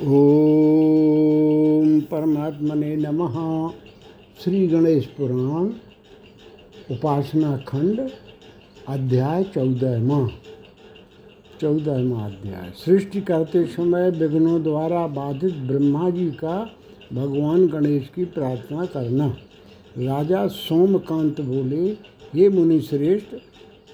ओम परमात्मने नमः। श्री गणेश पुराण, उपासना खंड, अध्याय चौदहवा। चौदहवा अध्याय। सृष्टि करते समय विघ्नों द्वारा बाधित ब्रह्मा जी का भगवान गणेश की प्रार्थना करना। राजा सोमकांत बोले ये मुनि श्रेष्ठ,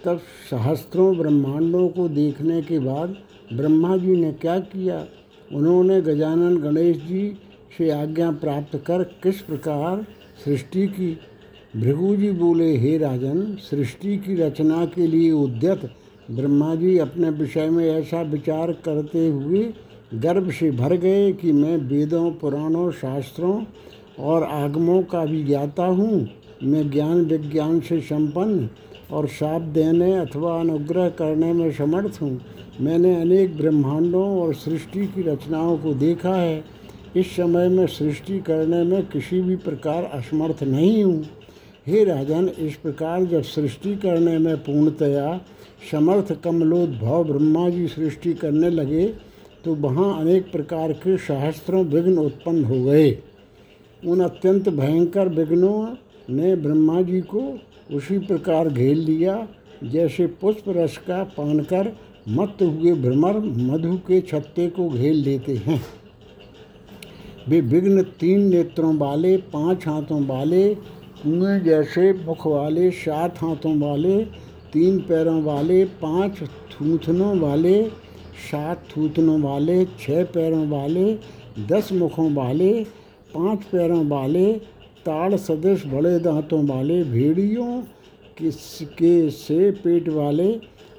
तब सहस्त्रों ब्रह्मांडों को देखने के बाद ब्रह्मा जी ने क्या किया? उन्होंने गजानन गणेश जी से आज्ञा प्राप्त कर किस प्रकार सृष्टि की? भृगु जी बोले, हे राजन, सृष्टि की रचना के लिए उद्यत ब्रह्मा जी अपने विषय में ऐसा विचार करते हुए गर्भ से भर गए कि मैं वेदों, पुराणों, शास्त्रों और आगमों का भी ज्ञाता हूँ। मैं ज्ञान विज्ञान से संपन्न और साप देने अथवा अनुग्रह करने में समर्थ हूँ। मैंने अनेक ब्रह्मांडों और सृष्टि की रचनाओं को देखा है। इस समय में सृष्टि करने में किसी भी प्रकार असमर्थ नहीं हूँ। हे राजन, इस प्रकार जब सृष्टि करने में पूर्णतया समर्थ कमलोद्भव ब्रह्मा जी सृष्टि करने लगे तो वहाँ अनेक प्रकार के सहस्त्रों विघ्न उत्पन्न हो गए। उन अत्यंत भयंकर विघ्नों ने ब्रह्मा जी को उसी प्रकार घेर लिया, जैसे पुष्प रस का पान कर मत हुए भ्रमर मधु के छत्ते को घेर लेते हैं। वे विघ्न तीन नेत्रों वाले, पाँच हाथों वाले, कुएँ जैसे मुख वाले, सात हाथों वाले, तीन पैरों वाले, पाँच थूथनों वाले, सात थूथनों वाले छः पैरों वाले, दस मुखों वाले, पाँच पैरों वाले ताड़ सदृश बड़े दांतों वाले भेड़ियों के से पेट वाले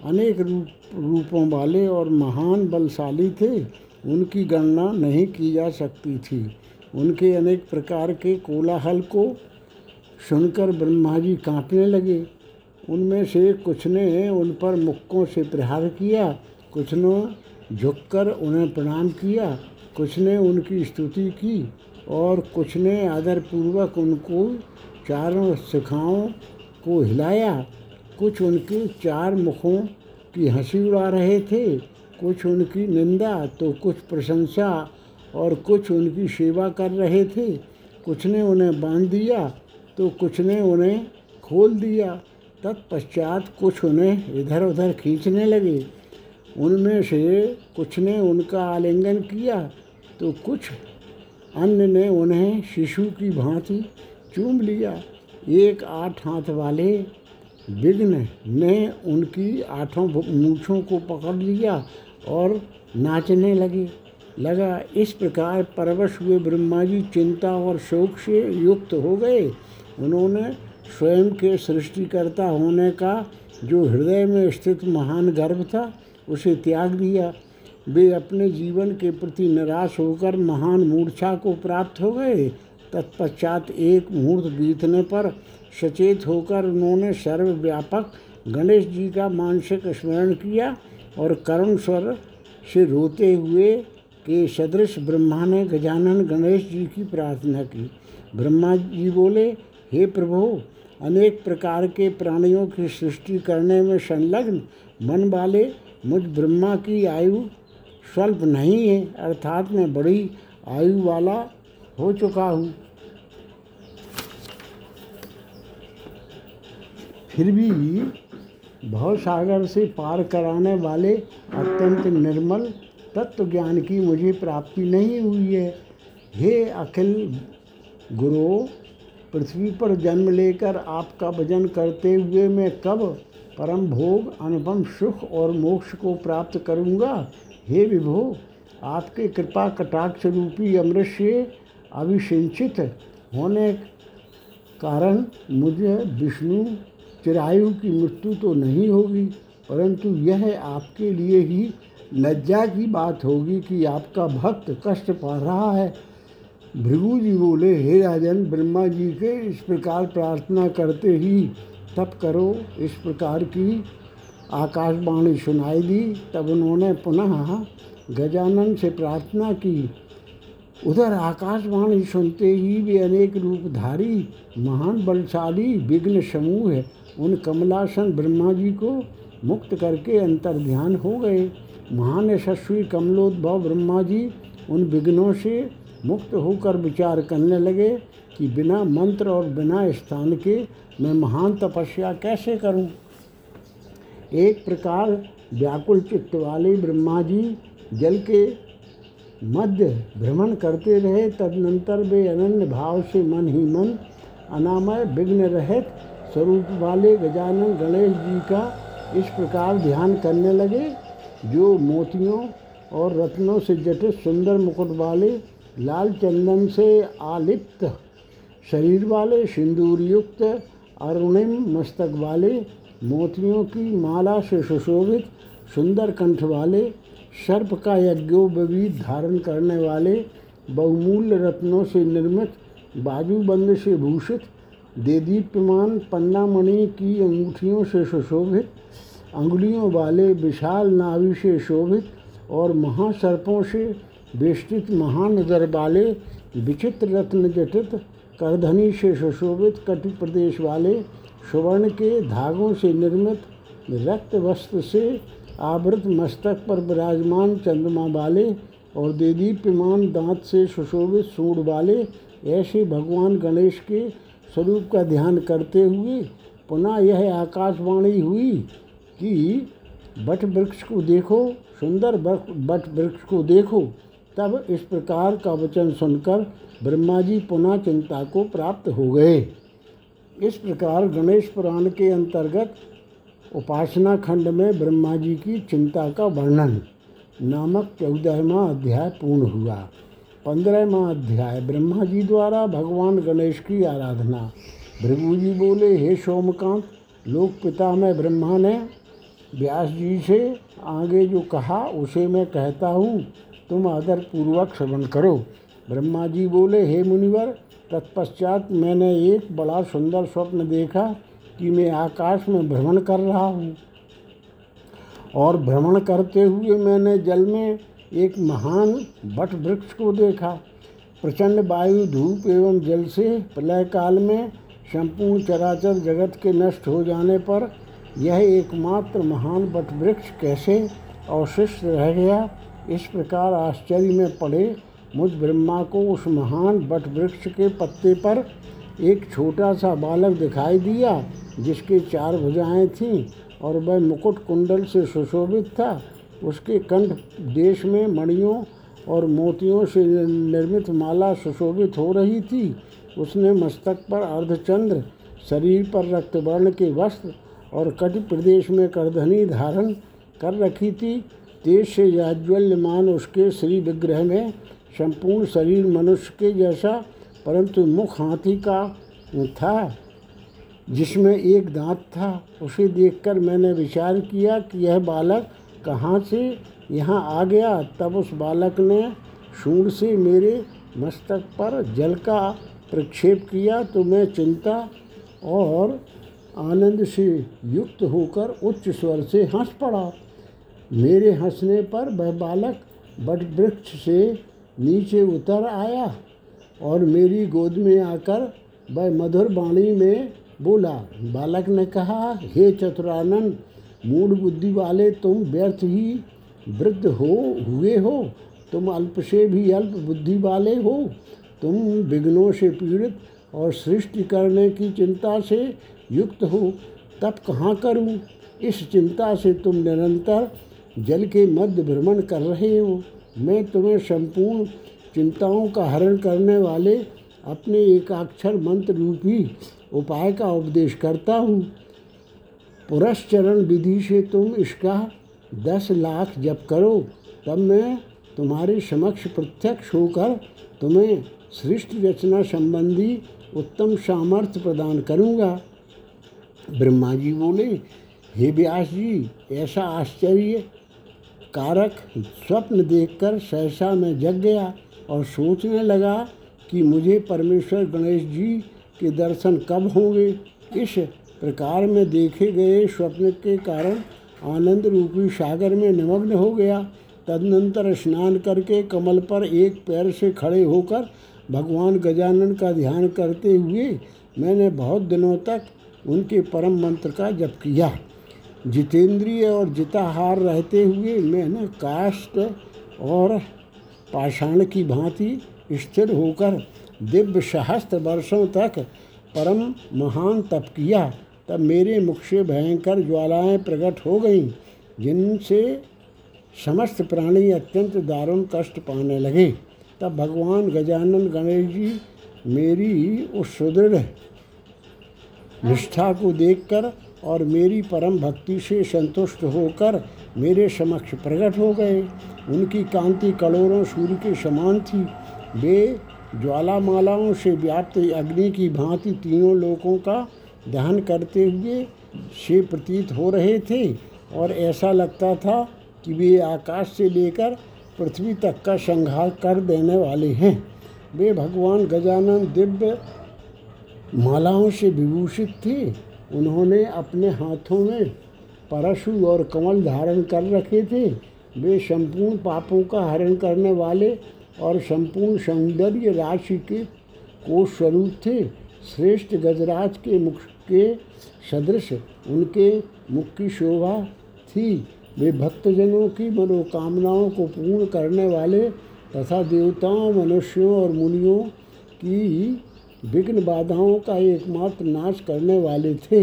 अनेक रूप रूपों वाले और महान बलशाली थे, उनकी गणना नहीं की जा सकती थी। उनके अनेक प्रकार के कोलाहल को सुनकर ब्रह्मा जी कांपने लगे। उनमें से कुछ ने उन पर मुक्कों से प्रहार किया, कुछ ने झुककर उन्हें प्रणाम किया, कुछ ने उनकी स्तुति की। और कुछ ने आदरपूर्वक उनको चारों शिखाओं को हिलाया। कुछ उनके चार मुखों की हँसी उड़ा रहे थे, कुछ उनकी निंदा तो कुछ प्रशंसा और कुछ उनकी सेवा कर रहे थे। कुछ ने उन्हें बाँध दिया तो कुछ ने उन्हें खोल दिया। तत्पश्चात कुछ उन्हें इधर उधर खींचने लगे। उनमें से कुछ ने उनका आलिंगन किया तो कुछ अन्य ने उन्हें शिशु की भांति चूम लिया। एक आठ हाथ वाले विघ्न ने उनकी आठों मूछों को पकड़ लिया और नाचने लगे। लगा, इस प्रकार परवश हुए ब्रह्मा जी चिंता और शोक से युक्त हो गए। उन्होंने स्वयं के सृष्टिकर्ता होने का, जो हृदय में स्थित महान गर्भ था, उसे त्याग दिया। वे अपने जीवन के प्रति निराश होकर महान मूर्छा को प्राप्त हो गए। तत्पश्चात एक मुहूर्त बीतने पर सचेत होकर उन्होंने सर्वव्यापक गणेश जी का मानसिक स्मरण किया और करुण स्वर से रोते हुए के सदृश ब्रह्मा ने गजानन गणेश जी की प्रार्थना की। ब्रह्मा जी बोले, हे प्रभु, अनेक प्रकार के प्राणियों की सृष्टि करने में संलग्न मन वाले मुझ ब्रह्मा की आयु स्वल्प नहीं है, अर्थात मैं बड़ी आयु वाला हो चुका हूँ। फिर भी भव सागर से पार कराने वाले अत्यंत निर्मल तत्व ज्ञान की मुझे प्राप्ति नहीं हुई है। हे अखिल गुरु, पृथ्वी पर जन्म लेकर आपका भजन करते हुए मैं कब परम भोग, अनुपम सुख और मोक्ष को प्राप्त करूँगा? हे विभो, आपके कृपा कटाक्ष रूपी अमृत से अभिसिंचित होने कारण मुझे विष्णु चिरायु की मृत्यु तो नहीं होगी, परंतु यह आपके लिए ही लज्जा की बात होगी कि आपका भक्त कष्ट पा रहा है। भृगु जी बोले, हे राजन, ब्रह्मा जी के इस प्रकार प्रार्थना करते ही तप करो। इस प्रकार की आकाशवाणी सुनाई दी, तब उन्होंने पुनः गजानन से प्रार्थना की उधर आकाशवाणी सुनते ही वे अनेक रूपधारी, महान बलशाली, विघ्न समूह है उन कमलासन ब्रह्मा जी को मुक्त करके अंतर ध्यान हो गए महान यशस्वी कमलोद्भव ब्रह्मा जी उन विघ्नों से मुक्त होकर विचार करने लगे कि बिना मंत्र और बिना स्थान के मैं महान तपस्या कैसे करूँ? एक प्रकार व्याकुल चित्त वाले ब्रह्मा जी जल के मध्य भ्रमण करते रहे, तदनंतर वे अनन्य भाव से मन ही मन अनामय विघ्न रहित स्वरूप वाले गजानन गणेश जी का इस प्रकार ध्यान करने लगे, जो मोतियों और रत्नों से जटित सुंदर मुकुट वाले, लाल चंदन से आलिप्त शरीर वाले, सिंदूर युक्त अरुणिम मस्तक वाले मोतियों की माला से सुशोभित, सुंदर कंठ वाले, सर्प का यज्ञोपवीत धारण करने वाले, बहुमूल्य रत्नों से निर्मित, बाजूबंद से भूषित, देदीप्यमान पन्नामणि की अंगूठियों से सुशोभित, अंगुलियों वाले विशाल नाभि से शोभित और महासर्पों से बेष्टित महानगर वाले, विचित्र रत्न जटित करधनी से सुशोभित कटि प्रदेश वाले सुवर्ण के धागों से निर्मित रक्त वस्त्र से आवृत मस्तक पर विराजमान चंद्रमा वाले और देदीप्यमान दांत से सुशोभित सूढ़ वाले ऐसे भगवान गणेश के स्वरूप का ध्यान करते हुए पुनः यह आकाशवाणी हुई कि बट वृक्ष को देखो, सुंदर बट वृक्ष को देखो। तब इस प्रकार का वचन सुनकर ब्रह्मा जी पुनः चिंता को प्राप्त हो गए। इस प्रकार गणेश पुराण के अंतर्गत उपासना खंड में ब्रह्मा जी की चिंता का वर्णन नामक चौदहवा अध्याय पूर्ण हुआ। पंद्रहवा अध्याय ब्रह्मा जी द्वारा भगवान गणेश की आराधना। भृगु जी बोले, हे सोमकांत, लोक पिता में ब्रह्मा ने व्यास जी से आगे जो कहा, उसे मैं कहता हूँ, तुम आदर पूर्वक श्रवण करो। ब्रह्मा जी बोले, हे मुनिवर तत्पश्चात मैंने एक बड़ा सुंदर स्वप्न देखा कि मैं आकाश में भ्रमण कर रहा हूँ। और भ्रमण करते हुए मैंने जल में एक महान बट वृक्ष को देखा। प्रचंड वायु, धूप एवं जल से प्रलय काल में संपूर्ण चराचर जगत के नष्ट हो जाने पर यह एकमात्र महान बट वृक्ष कैसे अवशिष्ट रह गया, इस प्रकार आश्चर्य में पड़े मुझ ब्रह्मा को उस महान बट वृक्ष के पत्ते पर एक छोटा सा बालक दिखाई दिया, जिसके चार भुजाएँ थीं और वह मुकुट कुंडल से सुशोभित था। उसके कंठ देश में मणियों और मोतियों से निर्मित माला सुशोभित हो रही थी। उसने मस्तक पर अर्धचंद्र, शरीर पर रक्तवर्ण के वस्त्र और कटि प्रदेश में करधनी धारण कर रखी थी। तेज से याज्वल्यमान उसके श्री विग्रह में संपूर्ण शरीर मनुष्य के जैसा, परंतु मुख हाथी का था, जिसमें एक दांत था, उसे देखकर मैंने विचार किया कि यह बालक कहाँ से यहाँ आ गया। तब उस बालक ने शूर से मेरे मस्तक पर जल का प्रक्षेप किया। तो मैं चिंता और आनंद से युक्त होकर उच्च स्वर से हंस पड़ा। मेरे हंसने पर वह बालक बट वृक्ष से नीचे उतर आया और मेरी गोद में आकर वह मधुर वाणी में बोला, बालक ने कहा, हे चतुरानंद मूड बुद्धि वाले तुम व्यर्थ ही वृद्ध हो, हुए हो। तुम अल्प से भी अल्प बुद्धि वाले हो। तुम विघ्नों से पीड़ित और सृष्टि करने की चिंता से युक्त हो। तब कहाँ करूँ? इस चिंता से तुम निरंतर जल के मध्य भ्रमण कर रहे हो। मैं तुम्हें संपूर्ण चिंताओं का हरण करने वाले अपने एकाक्षर मंत्र रूपी उपाय का उपदेश करता हूँ। पुरस्चरण विधि से तुम इसका दस लाख जप करो, तब मैं तुम्हारे समक्ष प्रत्यक्ष होकर तुम्हें सृष्ट रचना संबंधी उत्तम सामर्थ्य प्रदान करूँगा। ब्रह्मा जी बोले, हे व्यास जी, ऐसा आश्चर्य कारक स्वप्न देखकर सहसा में जग गया और सोचने लगा कि मुझे परमेश्वर गणेश जी के दर्शन कब होंगे। इस प्रकार में देखे गए स्वप्न के कारण आनंद रूपी सागर में निमग्न हो गया। तदनंतर स्नान करके कमल पर एक पैर से खड़े होकर भगवान गजानन का ध्यान करते हुए मैंने बहुत दिनों तक उनके परम मंत्र का जप किया। जितेंद्रिय और जिताहार रहते हुए मैंने काष्ट और पाषाण की भांति स्थिर होकर दिव्य सहस्त्र वर्षों तक परम महान तप किया। तब मेरे मुख से भयंकर ज्वालाएँ प्रकट हो गईं, जिनसे समस्त प्राणी अत्यंत दारुण कष्ट पाने लगे। तब भगवान गजानन गणेश जी मेरी उस सुदृढ़ निष्ठा को देखकर और मेरी परम भक्ति से संतुष्ट होकर मेरे समक्ष प्रकट हो गए। उनकी कांति करोड़ों सूर्य के समान थी। वे ज्वालामालाओं से व्याप्त अग्नि की भांति तीनों लोकों का दहन करते हुए से प्रतीत हो रहे थे और ऐसा लगता था कि वे आकाश से लेकर पृथ्वी तक का संहार कर देने वाले हैं। वे भगवान गजानन दिव्य मालाओं से विभूषित थे। उन्होंने अपने हाथों में परशु और कमल धारण कर रखे थे। वे संपूर्ण पापों का हरण करने वाले और संपूर्ण सौंदर्य राशि के कोष स्वरूप थे। श्रेष्ठ गजराज के मुख के सदृश उनके मुख की शोभा थी। वे भक्तजनों की मनोकामनाओं को पूर्ण करने वाले तथा देवताओं, मनुष्यों और मुनियों की विघ्न बाधाओं का एकमात्र नाश करने वाले थे।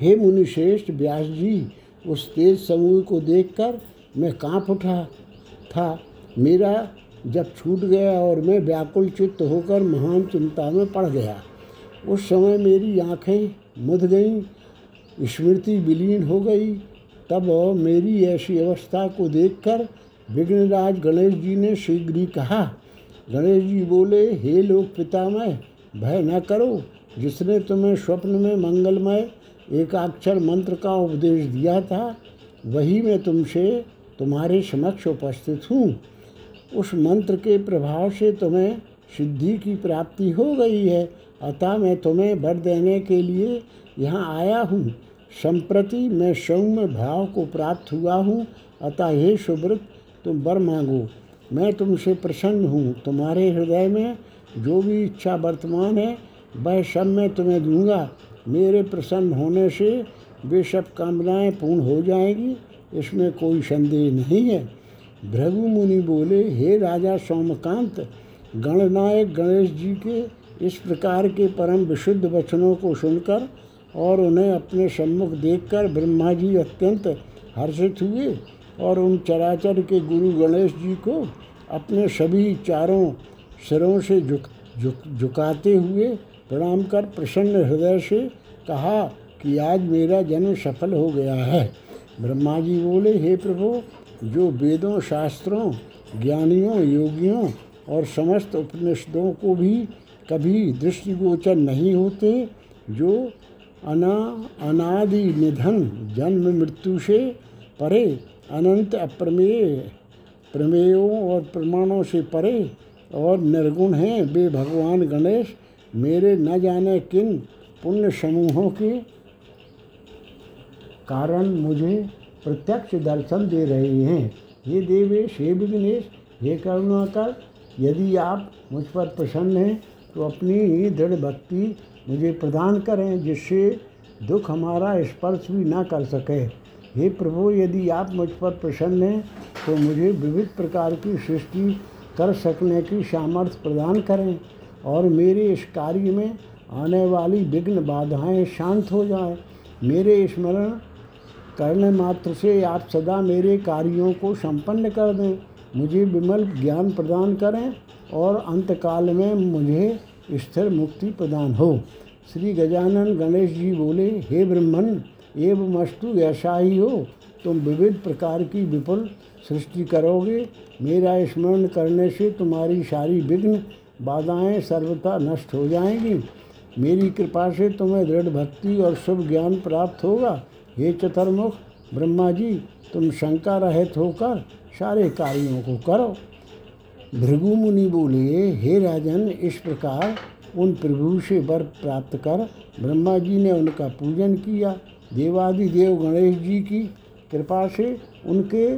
हे मुनिश्रेष्ठ व्यास जी, उस तेज समूह को देखकर मैं काँप उठा था। मेरा जब छूट गया और मैं व्याकुल चित्त होकर महान चिंता में पड़ गया, उस समय मेरी आँखें मुद गईं, स्मृति विलीन हो गई। तब मेरी ऐसी अवस्था को देखकर विघ्नराज गणेश जी ने शीघ्र ही कहा गणेश जी बोले, हे लोक पितामह, भय न करो। जिसने तुम्हें स्वप्न में मंगलमय, एकाक्षर मंत्र का उपदेश दिया था, वही मैं तुमसे, तुम्हारे समक्ष उपस्थित हूँ। उस मंत्र के प्रभाव से तुम्हें सिद्धि की प्राप्ति हो गई है। अतः मैं तुम्हें वर देने के लिए यहाँ आया हूँ। संप्रति मैं सौम्य भाव को प्राप्त हुआ हूँ। अतः हे सुब्रत, तुम वर मांगो। मैं तुमसे प्रसन्न हूँ। तुम्हारे हृदय में जो भी इच्छा वर्तमान है, वह सब मैं तुम्हें दूँगा। मेरे प्रसन्न होने से वे सब कामनाएँ पूर्ण हो जाएँगी, इसमें कोई संदेह नहीं है। भृगु मुनि बोले, हे राजा सोमकांत, गणनायक गणेश जी के इस प्रकार के परम विशुद्ध वचनों को सुनकर और उन्हें अपने सम्मुख देखकर ब्रह्मा जी अत्यंत हर्षित हुए। और उन चराचर के गुरु गणेश जी को अपने सभी चारों सिरों से झुक झुक, झुकाते हुए प्रणाम कर प्रसन्न हृदय से कहा कि आज मेरा जन्म सफल हो गया है। ब्रह्मा जी बोले, हे प्रभु, जो वेदों, शास्त्रों, ज्ञानियों, योगियों और समस्त उपनिषदों को भी कभी दृष्टिगोचर नहीं होते, जो अना, अनादि निधन, जन्म, मृत्यु से परे अनंत अप्रमेय। प्रमेयों और प्रमाणों से परे और निर्गुण हैं वे भगवान गणेश। मेरे न जाने किन पुण्य समूहों के कारण मुझे प्रत्यक्ष दर्शन दे रहे हैं। हे देवेश हे विघ्नेश, हे करुणाकर, यदि आप मुझ पर प्रसन्न हैं तो अपनी ही दृढ़ भक्ति मुझे प्रदान करें, जिससे दुख हमारा स्पर्श भी ना कर सके। हे प्रभु, यदि आप मुझ पर प्रसन्न हैं तो मुझे विविध प्रकार की सृष्टि कर सकने की सामर्थ्य प्रदान करें और मेरे इस कार्य में आने वाली विघ्न बाधाएँ शांत हो जाएँ। मेरे स्मरण करने मात्र से आप सदा मेरे कार्यों को संपन्न कर दें। मुझे विमल ज्ञान प्रदान करें और अंतकाल में मुझे स्थिर मुक्ति प्रदान हो। श्री गजानन गणेश जी बोले, हे ब्रह्मन एवं मस्तु ऐसा ही हो तुम विविध प्रकार की विपुल सृष्टि करोगे। मेरा स्मरण करने से तुम्हारी सारी विघ्न बाधाएँ सर्वथा नष्ट हो जाएँगी। मेरी कृपा से तुम्हें दृढ़ भक्ति और शुभ ज्ञान प्राप्त होगा। हे चतुर्मुख, ब्रह्मा जी, तुम शंका रहित होकर सारे कार्यों को करो। भृगु मुनि बोले, हे राजन, इस प्रकार उन प्रभु से वर प्राप्त कर। ब्रह्मा जी ने उनका पूजन किया। देवादि देव गणेश जी की कृपा से उनके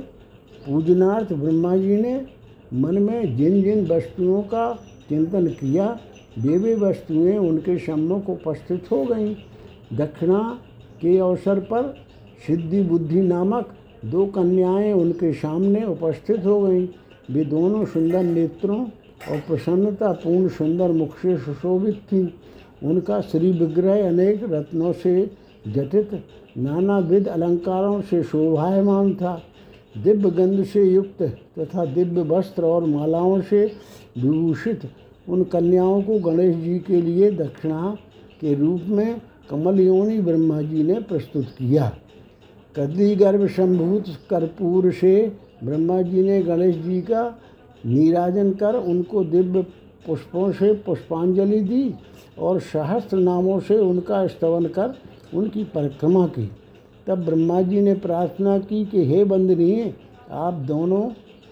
पूजनार्थ ब्रह्मा जी ने मन में जिन जिन वस्तुओं का चिंतन किया, वे वे वस्तुएँ उनके सम्मुख उपस्थित हो गईं। दक्षिणा के अवसर पर सिद्धि बुद्धि नामक दो कन्याएँ उनके सामने उपस्थित हो गईं। वे दोनों सुंदर नेत्रों और प्रसन्नता पूर्ण सुंदर मुख से सुशोभित थी। उनका श्री विग्रह अनेक रत्नों से जटित नानाविध अलंकारों से शोभायमान था। दिव्य गंध से युक्त तथा दिव्य वस्त्र और मालाओं से विभूषित उन कन्याओं को गणेश जी के लिए दक्षिणा के रूप में कमल योनि ब्रह्मा जी ने प्रस्तुत किया। कदली गर्भ संभूत कर्पूर से ब्रह्मा जी ने गणेश जी का नीराजन कर उनको दिव्य पुष्पों से पुष्पांजलि दी और सहस्त्र नामों से उनका स्तवन कर उनकी परिक्रमा की। तब ब्रह्मा जी ने प्रार्थना की कि, हे बंदनीय आप दोनों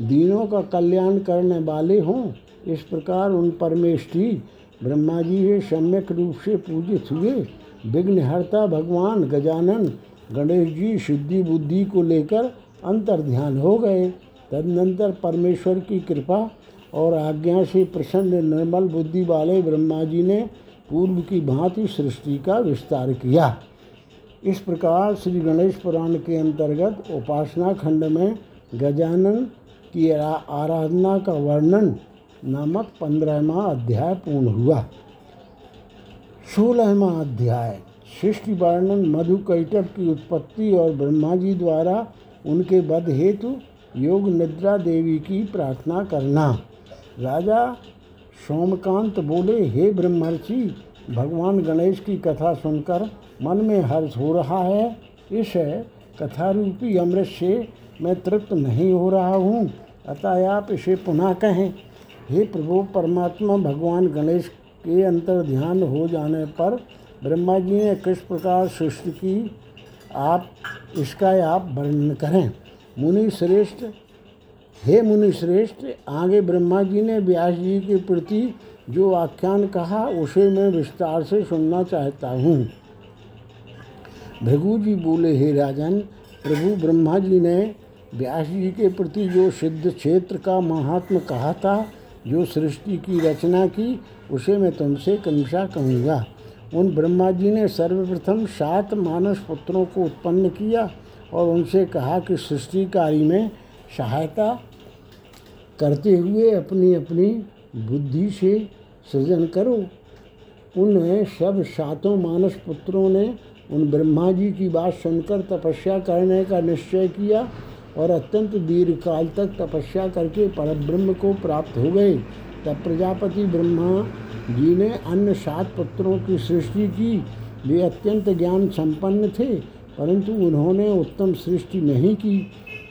दीनों का कल्याण करने वाले हों। इस प्रकार उन परमेष्ठी ब्रह्मा जी से सम्यक रूप से पूजित हुए। विघ्नहर्ता भगवान गजानन गणेश जी शुद्धि बुद्धि को लेकर अंतर ध्यान हो गए। तदनंतर परमेश्वर की कृपा और आज्ञा से प्रसन्न निर्मल बुद्धि वाले ब्रह्मा जी ने पूर्व की भांति सृष्टि का विस्तार किया। इस प्रकार श्री गणेश पुराण के अंतर्गत उपासना खंड में गजानन की आराधना का वर्णन नामक पंद्रहवा अध्याय पूर्ण हुआ। सोलहवा अध्याय, सृष्टि वर्णन मधु कैटभ की उत्पत्ति और ब्रह्मा जी द्वारा उनके वध हेतु योग निद्रा देवी की प्रार्थना करना। राजा सोमकांत बोले, हे ब्रह्मर्षि, भगवान गणेश की कथा सुनकर मन में हर्ष हो रहा है। इस कथा रूपी अमृत से मैं तृप्त नहीं हो रहा हूँ। अतः आप इसे पुनः कहें। हे प्रभु, परमात्मा भगवान गणेश के अंतर ध्यान हो जाने पर ब्रह्मा जी ने किस प्रकार सृष्टि की, आप, इसका आप वर्णन करें। मुनि श्रेष्ठ हे मुनि श्रेष्ठ आगे ब्रह्मा जी ने व्यास जी के प्रति जो आख्यान कहा, उसे मैं विस्तार से सुनना चाहता हूँ। भृगु जी बोले, हे राजन, प्रभु ब्रह्मा जी ने व्यास जी के प्रति जो सिद्ध क्षेत्र का महात्म कहा था, जो सृष्टि की रचना की, उसे मैं तुमसे क्रमशः कहूँगा। उन ब्रह्मा जी ने सर्वप्रथम सात मानस पुत्रों को उत्पन्न किया और उनसे कहा कि सृष्टि कार्य में सहायता करते हुए अपनी अपनी बुद्धि से सृजन करो। उन सब सातों मानस पुत्रों ने उन ब्रह्मा जी की बात सुनकर तपस्या करने का निश्चय किया और अत्यंत दीर्घ काल तक तपस्या करके परब्रह्म को प्राप्त हो गए। तब प्रजापति ब्रह्मा जी ने अन्य सात पुत्रों की सृष्टि की। वे अत्यंत ज्ञान संपन्न थे, परंतु उन्होंने उत्तम सृष्टि नहीं की।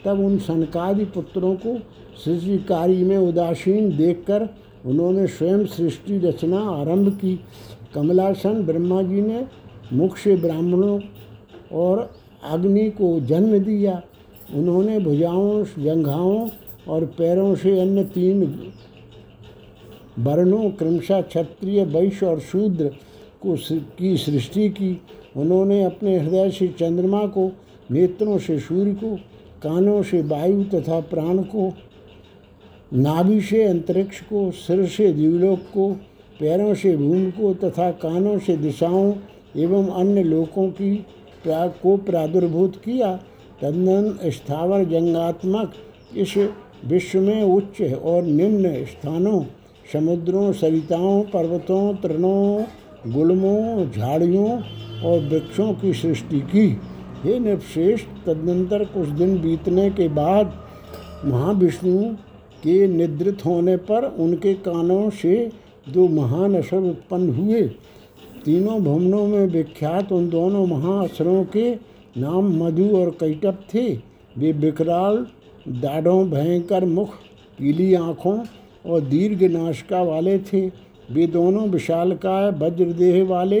तब उन सनकादि पुत्रों को सृष्टि कार्य में उदासीन देखकर उन्होंने स्वयं सृष्टि रचना आरंभ की। कमलासन ब्रह्मा जी ने मुख से ब्राह्मणों और अग्नि को जन्म दिया। उन्होंने भुजाओं, जंघाओं और पैरों से अन्य तीन वर्णों, क्रमशः क्षत्रिय, वैश्य और शूद्र को की सृष्टि की। उन्होंने अपने हृदय से चंद्रमा को, नेत्रों से सूर्य को, कानों से वायु तथा प्राण को नाभि से अंतरिक्ष को, सिर से दिवलोक को, पैरों से भूमि को तथा कानों से दिशाओं एवं अन्य लोकों की प्रा, को प्रादुर्भूत किया तदन स्थावर जंगात्मक इस विश्व में उच्च और निम्न स्थानों, समुद्रों, सरिताओं, पर्वतों तृणों गुलमों, झाड़ियों और वृक्षों की सृष्टि की। हे नृपश्रेष्ठ, तदनंतर कुछ दिन बीतने के बाद महाविष्णु के निद्रित होने पर उनके कानों से दो महान असर उत्पन्न हुए, तीनों भवनों में विख्यात उन दोनों महाअसरों के नाम मधु और कैटप थे। वे विकराल दाढ़ों भयंकर मुख, पीली आँखों और दीर्घ नाशिका वाले थे। वे दोनों विशालकाय वज्रदेह वाले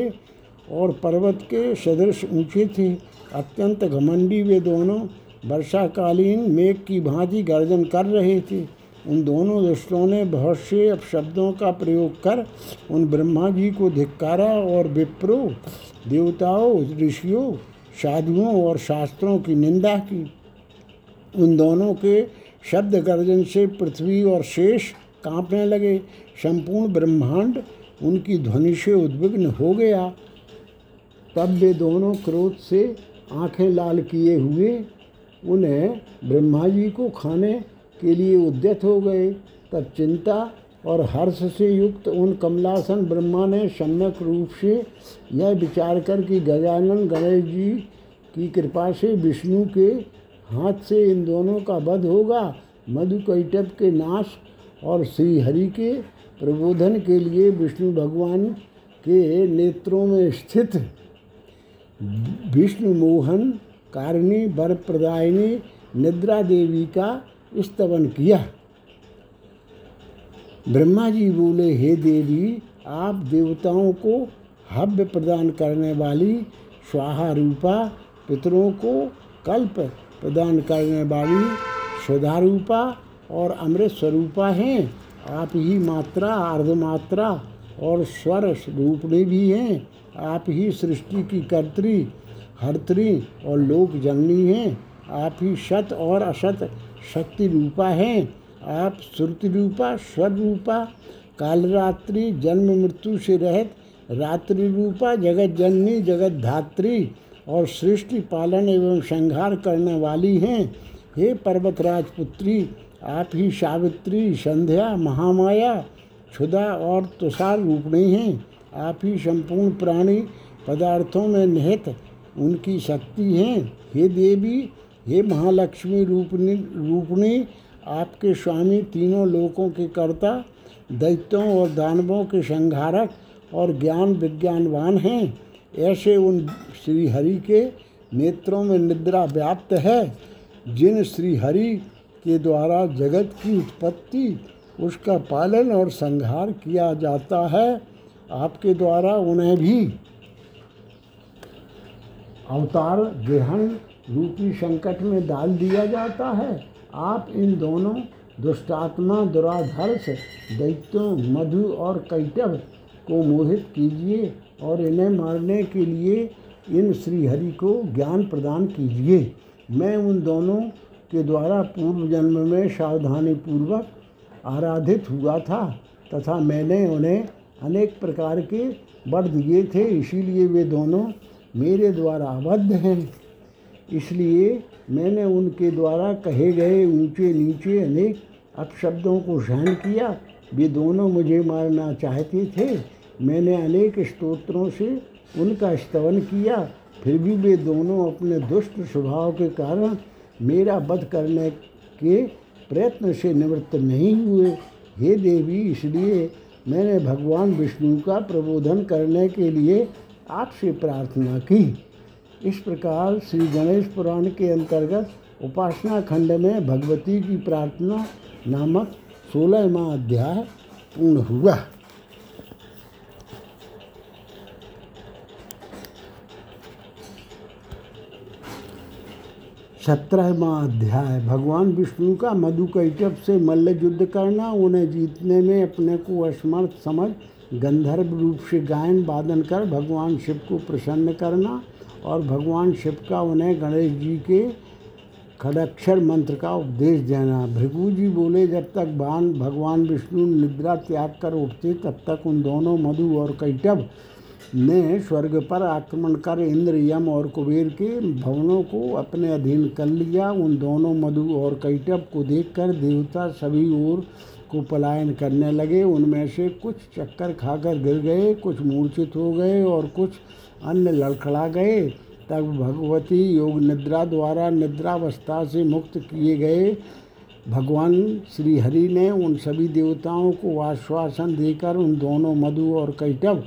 और पर्वत के सदृश ऊँचे थे। अत्यंत घमंडी वे दोनों वर्षाकालीन मेघ की भांति गर्जन कर रहे थे। उन दोनों दुष्टों ने बहुत से अपशब्दों का प्रयोग कर उन ब्रह्मा जी को धिक्कारा और विप्रो, देवताओं, ऋषियों, साधुओं और शास्त्रों की निंदा की। उन दोनों के शब्द गर्जन से पृथ्वी और शेष कांपने लगे। संपूर्ण ब्रह्मांड उनकी ध्वनि से उद्विग्न हो गया। तब वे दोनों क्रोध से आँखें लाल किए हुए उन्हें ब्रह्मा जी को खाने के लिए उद्यत हो गए, तब चिंता और हर्ष से युक्त उन कमलासन ब्रह्मा ने सम्यक रूप से यह विचार कर कि गजानन गणेश जी की कृपा से विष्णु के हाथ से इन दोनों का वध होगा मधु कैटभ के नाश और श्री हरि के प्रबोधन के लिए विष्णु भगवान के नेत्रों में स्थित विष्णु मोहन, कारिणी वर प्रदायिनी निद्रा देवी का स्तवन किया। ब्रह्मा जी बोले, हे देवी, आप देवताओं को हव्य प्रदान करने वाली स्वाहा रूपा पितरों को कल्प प्रदान करने वाली सुधा रूपा और अमृत स्वरूपा हैं। आप ही मात्रा, अर्धमात्रा और स्वर रूपणी भी हैं। आप ही सृष्टि की कर्त्री, हरत्री और लोक जननी हैं। आप ही सत और असत शक्ति रूपा हैं। आप श्रुति रूपा स्वर रूपा कालरात्रि जन्म मृत्यु से रहित रात्रि रूपा जगत जननी जगत धात्री और सृष्टि पालन एवं संहार करने वाली हैं। हे पर्वतराज पुत्री आप ही सावित्री, संध्या, महामाया क्षुदा और तुषार रूपणी हैं। आप ही संपूर्ण प्राणी पदार्थों में निहित उनकी शक्ति हैं। हे देवी हे महालक्ष्मी रूपनी रूपणी आपके स्वामी तीनों लोकों के कर्ता, दैत्यों और दानवों के संहारक और ज्ञान विज्ञानवान हैं। ऐसे उन श्री हरि के नेत्रों में निद्रा व्याप्त है, जिन श्री हरि के द्वारा जगत की उत्पत्ति, उसका पालन और संहार किया जाता है। आपके द्वारा उन्हें भी अवतार ग्रहण रूपी संकट में डाल दिया जाता है। आप इन दोनों दुष्टात्मा, दुराधर्ष, दैत्यों, मधु और कैटव को मोहित कीजिए और इन्हें मारने के लिए इन श्रीहरि को ज्ञान प्रदान कीजिए। मैं उन दोनों के द्वारा पूर्व जन्म में सावधानी पूर्वक आराधित हुआ था तथा मैंने उन्हें अनेक प्रकार के वर दिए थे, इसीलिए वे दोनों मेरे द्वारा अबद्ध हैं। इसलिए मैंने उनके द्वारा कहे गए ऊँचे नीचे अनेक अपशब्दों को सहन किया। वे दोनों मुझे मारना चाहते थे। मैंने अनेक स्तोत्रों से उनका स्तवन किया। फिर भी वे दोनों अपने दुष्ट स्वभाव के कारण मेरा वध करने के प्रयत्न से निवृत्त नहीं हुए। हे देवी, इसलिए मैंने भगवान विष्णु का प्रबोधन करने के लिए आपसे प्रार्थना की। इस प्रकार श्री गणेश पुराण के अंतर्गत उपासना खंड में भगवती की प्रार्थना नामक सोलहवा अध्याय पूर्ण हुआ। सत्रहवा अध्याय, भगवान विष्णु का मधु कैटव से मल्ल युद्ध करना, उन्हें जीतने में अपने को असमर्थ समझ, गंधर्व रूप से गायन वादन कर, भगवान शिव को प्रसन्न करना और भगवान शिव का उन्हें गणेश जी के खड़क्षर मंत्र का उपदेश देना। भृगु जी बोले, जब तक बान भगवान विष्णु निद्रा त्याग कर उठते, तब तक उन दोनों मधु और कैटव ने स्वर्ग पर आक्रमण कर इंद्र, यम और कुबेर के भवनों को अपने अधीन कर लिया। उन दोनों मधु और कैटव को देखकर देवता सभी ओर को पलायन करने लगे। उनमें से कुछ चक्कर खाकर गिर गए, कुछ मूर्छित हो गए और कुछ अन्य लड़खड़ा गए, तब भगवती योग निद्रा द्वारा निद्रावस्था से मुक्त किए गए। भगवान श्री हरि ने उन सभी देवताओं को आश्वासन देकर उन दोनों मधु और कैटव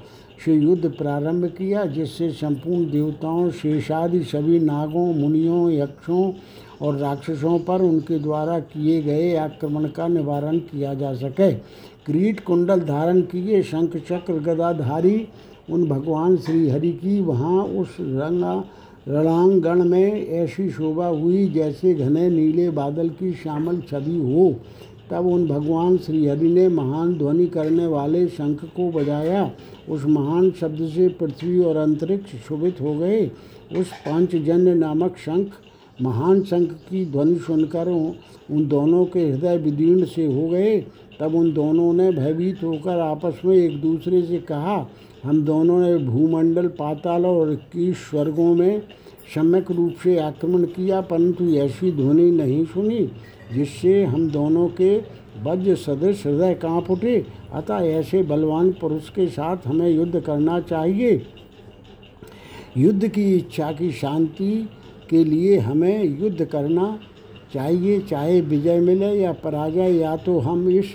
से युद्ध प्रारंभ किया, जिससे संपूर्ण देवताओं, शेषादि सभी नागों, मुनियों, यक्षों और राक्षसों पर उनके द्वारा किए गए आक्रमण का निवारण किया जा सके। क्रीट कुंडल धारण किए, शंख चक्र गदाधारी उन भगवान श्री हरि की वहाँ उस रंगा, रणांगण में ऐसी शोभा हुई जैसे घने नीले बादल की श्यामल छवि हो। तब उन भगवान श्री हरि ने महान ध्वनि करने वाले शंख को बजाया। उस महान शब्द से पृथ्वी और अंतरिक्ष शोभित हो गए। उस पांचजन्य नामक शंख, महान शंख की ध्वनि सुनकर उन दोनों के हृदय विदीर्ण से हो गए। तब उन दोनों ने भयभीत होकर आपस में एक दूसरे से कहा हम दोनों ने भूमंडल पाताल और इक्कीस स्वर्गों में सम्यक रूप से आक्रमण किया, परंतु ऐसी ध्वनि नहीं सुनी, जिससे हम दोनों के वज्र सदृश हृदय काँप उठे। अतः ऐसे बलवान पुरुष के साथ हमें युद्ध करना चाहिए। युद्ध की इच्छा की शांति के लिए हमें युद्ध करना चाहिए, चाहे विजय मिले या पराजय, या तो हम इस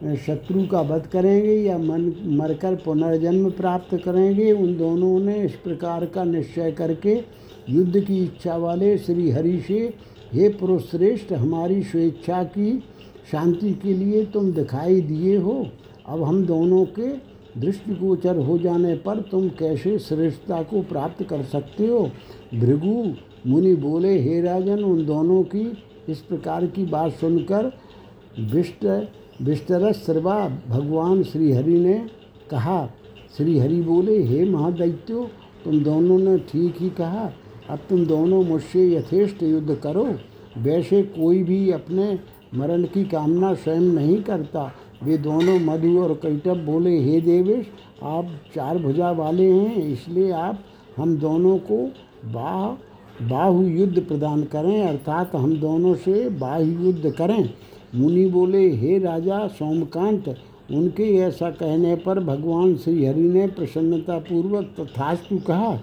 शत्रु का वध करेंगे या मन मरकर पुनर्जन्म प्राप्त करेंगे, उन दोनों ने इस प्रकार का निश्चय करके युद्ध की इच्छा वाले श्री हरि से, हे पुरुष श्रेष्ठ हमारी स्वेच्छा की शांति के लिए तुम दिखाई दिए हो। अब हम दोनों के दृष्टिगोचर हो जाने पर तुम कैसे श्रेष्ठता को प्राप्त कर सकते हो? भृगु मुनि बोले, हे राजन, उन दोनों की इस प्रकार की बात सुनकर विष्ट विस्तरस सर्वा भगवान श्रीहरि ने कहा, श्रीहरि बोले, हे महादैत्यो, तुम दोनों ने ठीक ही कहा। अब तुम दोनों मुझसे यथेष्ट युद्ध करो। वैसे कोई भी अपने मरण की कामना स्वयं नहीं करता। वे दोनों मधु और कैटब बोले, हे देवेश, आप चार भुजा वाले हैं, इसलिए आप हम दोनों को बाह, बाहु युद्ध प्रदान करें, अर्थात हम दोनों से बाहु युद्ध करें। मुनि बोले, हे राजा, सोमकांत, उनके ऐसा कहने पर भगवान श्री हरि ने प्रसन्नतापूर्वक तथास्तु कहा,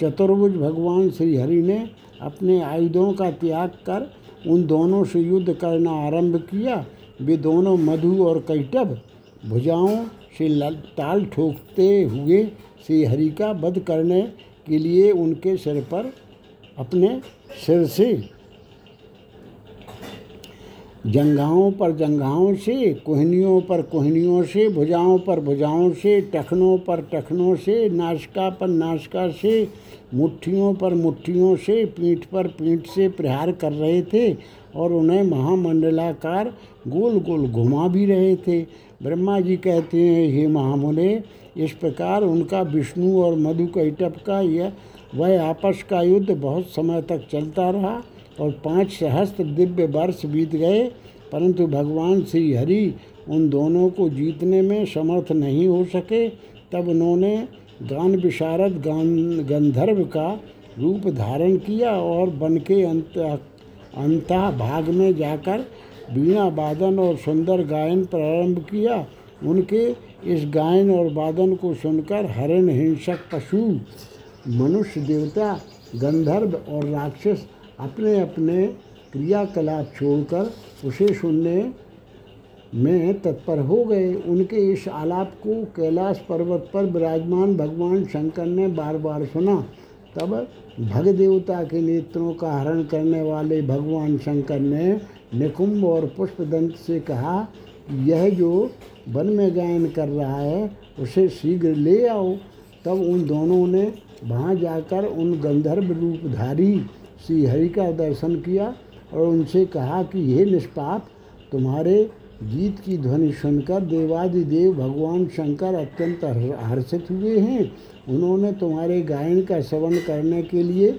चतुर्भुज भगवान श्री हरि ने अपने आयुधों का त्याग कर उन दोनों से युद्ध करना आरंभ किया। वे दोनों मधु और कैटभ भुजाओं से ताल ठोकते हुए श्री हरि का वध करने के लिए उनके सिर पर अपने सिर से जंघाओं पर जंघाओं से, कोहनियों पर कोहनियों से, भुजाओं पर भुजाओं से, टखनों पर टखनों से, नाशका पर नाशका से, मुट्ठियों पर मुट्ठियों से, पीठ पर पीठ से प्रहार कर रहे थे और उन्हें महामंडलाकार गोल गोल घुमा भी रहे थे। ब्रह्मा जी कहते हैं, हे महामुने, इस प्रकार उनका विष्णु और मधु कैटप का यह, वह आपस का युद्ध बहुत समय तक चलता रहा। और पाँच सहस्त्र दिव्य वर्ष बीत गए, परंतु भगवान श्री हरि उन दोनों को जीतने में समर्थ नहीं हो सके, तब उन्होंने गान विशारद गान, गंधर्व का रूप धारण किया और बन के अंत अंत भाग में जाकर बीणा वादन और सुंदर गायन प्रारंभ किया। उनके इस गायन और वादन को सुनकर हरण हिंसक पशु, मनुष्य देवता, गंधर्व और राक्षस अपने अपने क्रियाकलाप छोड़कर उसे सुनने में तत्पर हो गए। उनके इस आलाप को कैलाश पर्वत पर विराजमान भगवान शंकर ने बार बार सुना। तब भग देवता के नेत्रों का हरण करने वाले भगवान शंकर ने निकुंभ और पुष्पदंत से कहा, यह जो वन में गायन कर रहा है, उसे शीघ्र ले आओ। तब उन दोनों ने वहाँ जाकर उन गंधर्व रूपधारी श्री हरि का दर्शन किया और उनसे कहा कि हे निष्पाप, तुम्हारे गीत की ध्वनि सुनकर देवादिदेव भगवान शंकर अत्यंत हर्षित हुए हैं। उन्होंने तुम्हारे गायन का श्रवण करने के लिए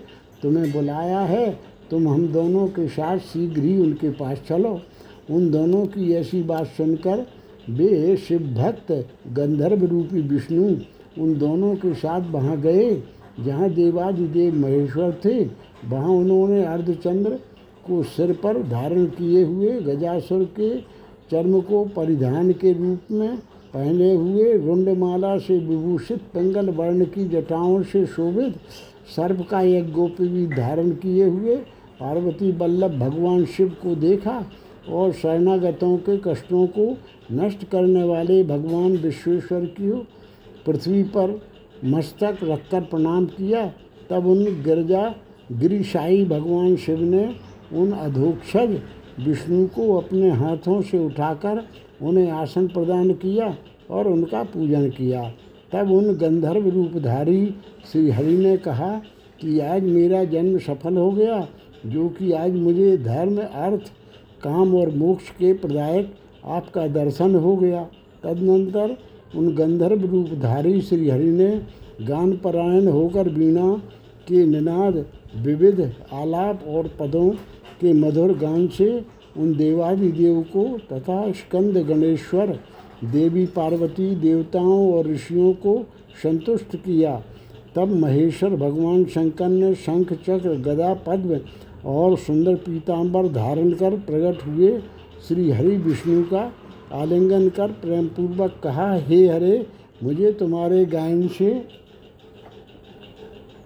तुम्हें बुलाया है। तुम हम दोनों के साथ शीघ्र ही उनके पास चलो। उन दोनों की ऐसी बात सुनकर वे शिव भक्त गंधर्व रूपी विष्णु उन दोनों के साथ वहाँ गए। जहाँ देवादिदेव महेश्वर थे, वहाँ उन्होंने अर्धचंद्र को सिर पर धारण किए हुए गजासुर के चर्म को परिधान के रूप में पहने हुए रुंडमाला से विभूषित पिंगल वर्ण की जटाओं से शोभित सर्प का एक गोपी भी धारण किए हुए पार्वती बल्लभ भगवान शिव को देखा और शरणागतों के कष्टों को नष्ट करने वाले भगवान विश्वेश्वर की पृथ्वी पर मस्तक रखकर प्रणाम किया, तब उन गिरजा गिरिशाही भगवान शिव ने उन अधोक्षज विष्णु को अपने हाथों से उठाकर उन्हें आसन प्रदान किया और उनका पूजन किया। तब उन गंधर्व रूपधारी श्री हरि ने कहा कि आज मेरा जन्म सफल हो गया, जो कि आज मुझे धर्म, अर्थ, काम और मोक्ष के प्रदायक आपका दर्शन हो गया। तदनंतर उन गंधर्व रूपधारी श्रीहरि ने गान परायण होकर वीणा के निनाद, विविध आलाप और पदों के मधुर गान से उन देवादिदेव को तथा स्कंद गणेश्वर, देवी पार्वती देवताओं और ऋषियों को संतुष्ट किया। तब महेश्वर भगवान शंकर ने शंख चक्र गदा पद्म और सुंदर पीतांबर धारण कर प्रकट हुए श्री हरि विष्णु का आलिंगन कर प्रेम पूर्वक कहा, हे हरे, मुझे तुम्हारे गायन से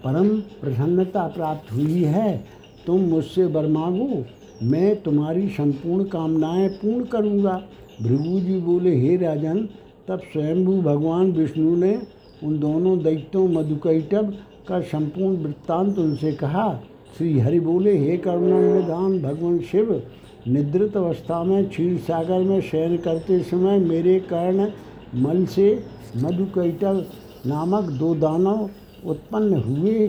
परम प्रसन्नता प्राप्त हुई है। तुम मुझसे वर मांगो, मैं तुम्हारी संपूर्ण कामनाएँ पूर्ण करूँगा। भृगु जी बोले, हे राजन, तब स्वयंभू भगवान विष्णु ने उन दोनों दैत्यों मधुकैटभ का संपूर्ण वृत्तांत उनसे कहा। श्री हरि बोले, हे करुणा निदान भगवान शिव निद्रित अवस्था में, क्षीर सागर में, शयन करते समय मेरे कर्ण मल से मधुकैटल नामक दो दानव उत्पन्न हुए।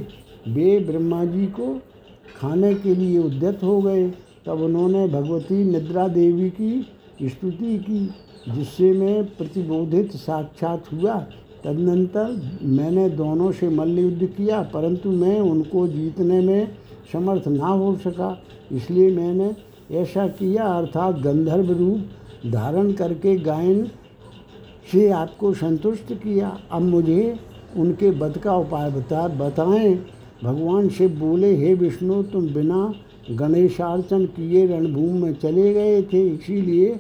वे ब्रह्मा जी को खाने के लिए उद्यत हो गए। तब उन्होंने भगवती निद्रा देवी की स्तुति की, जिससे मैं प्रतिबोधित साक्षात हुआ। तदनंतर मैंने दोनों से मल्ल युद्ध किया, परंतु मैं उनको जीतने में समर्थ ना हो सका, इसलिए मैंने ऐसा किया अर्थात गंधर्व रूप धारण करके गायन से आपको संतुष्ट किया। अब मुझे उनके बद का उपाय बता, बताएँ। भगवान शिव बोले, हे विष्णु, तुम बिना गणेशार्चन किए रणभूमि में चले गए थे, इसीलिए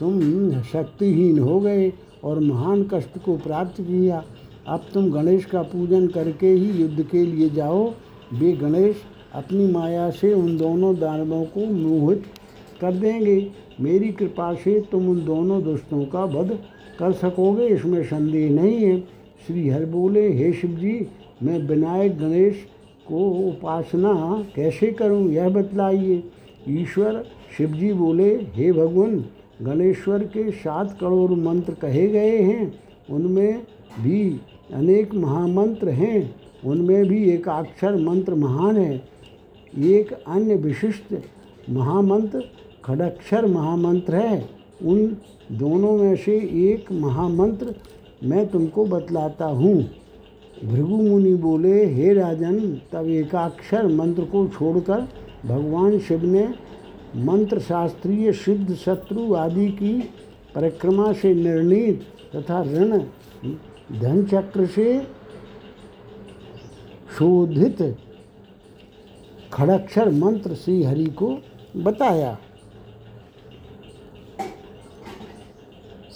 तुम शक्तिहीन हो गए और महान कष्ट को प्राप्त किया। अब तुम गणेश का पूजन करके ही युद्ध के लिए जाओ। वे गणेश अपनी माया से उन दोनों दानवों को मोहित कर देंगे। मेरी कृपा से तुम उन दोनों दुष्टों का वध कर सकोगे। इसमें संदेह नहीं है। श्री हर बोले, हे शिव जी मैं विनायक गणेश को उपासना कैसे करूँ? यह बतलाइए। ईश्वर शिव जी बोले, हे भगवान, गणेश्वर के सात करोड़ मंत्र कहे गए हैं। उनमें भी अनेक महामंत्र हैं। उनमें भी एक अक्षर मंत्र महान है। एक अन्य विशिष्ट महामंत्र खड़क्षर महामंत्र है। उन दोनों में से एक महामंत्र मैं तुमको बतलाता हूँ। भृगु मुनि बोले, हे राजन, तब एकाक्षर मंत्र को छोड़कर भगवान शिव ने मंत्र शास्त्रीय सिद्ध शत्रु आदि की परिक्रमा से निर्णीत तथा ऋण, धन चक्र से शोधित खड़क्षर मंत्र श्री हरि को बताया।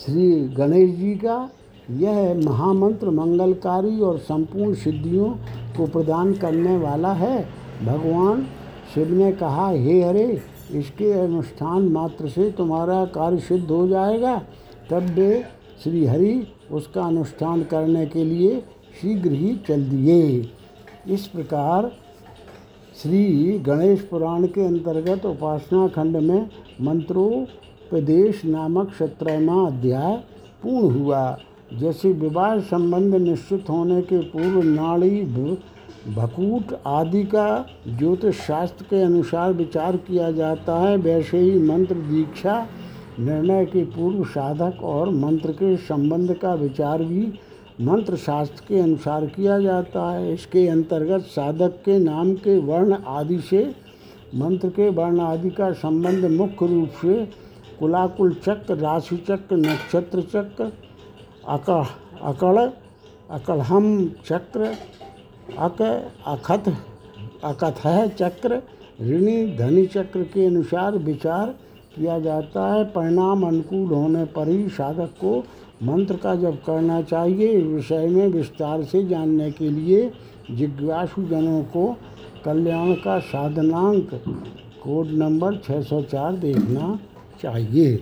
श्री गणेश जी का यह महामंत्र मंगलकारी और संपूर्ण सिद्धियों को प्रदान करने वाला है। भगवान शिव ने कहा, हे हरे, इसके अनुष्ठान मात्र से तुम्हारा कार्य सिद्ध हो जाएगा। तब वे श्री हरि उसका अनुष्ठान करने के लिए शीघ्र ही चल दिए। इस प्रकार श्री गणेश पुराण के अंतर्गत उपासना खंड में मंत्रोपदेश नामक सत्रहवा अध्याय पूर्ण हुआ, जैसे विवाह संबंध निश्चित होने के पूर्व नाड़ी भकूट आदि का ज्योतिष शास्त्र के अनुसार विचार किया जाता है। वैसे ही मंत्र दीक्षा निर्णय के पूर्व साधक और मंत्र के संबंध का विचार भी मंत्र शास्त्र के अनुसार किया जाता है। इसके अंतर्गत साधक के नाम के वर्ण आदि से मंत्र के वर्ण आदि का संबंध मुख्य रूप से कुलाकुल चक्र, राशि चक्र, नक्षत्र चक्र अकड़ अकड़ अकड़हम चक्र, अक अखत अकथ चक्र, ऋणी, धनी चक्र के अनुसार विचार किया जाता है। परिणाम अनुकूल होने पर ही साधक को मंत्र का जब करना चाहिए इस विषय में विस्तार से जानने के लिए जिज्ञासुजनों को कल्याण का साधनांक कोड नंबर 604 देखना चाहिए।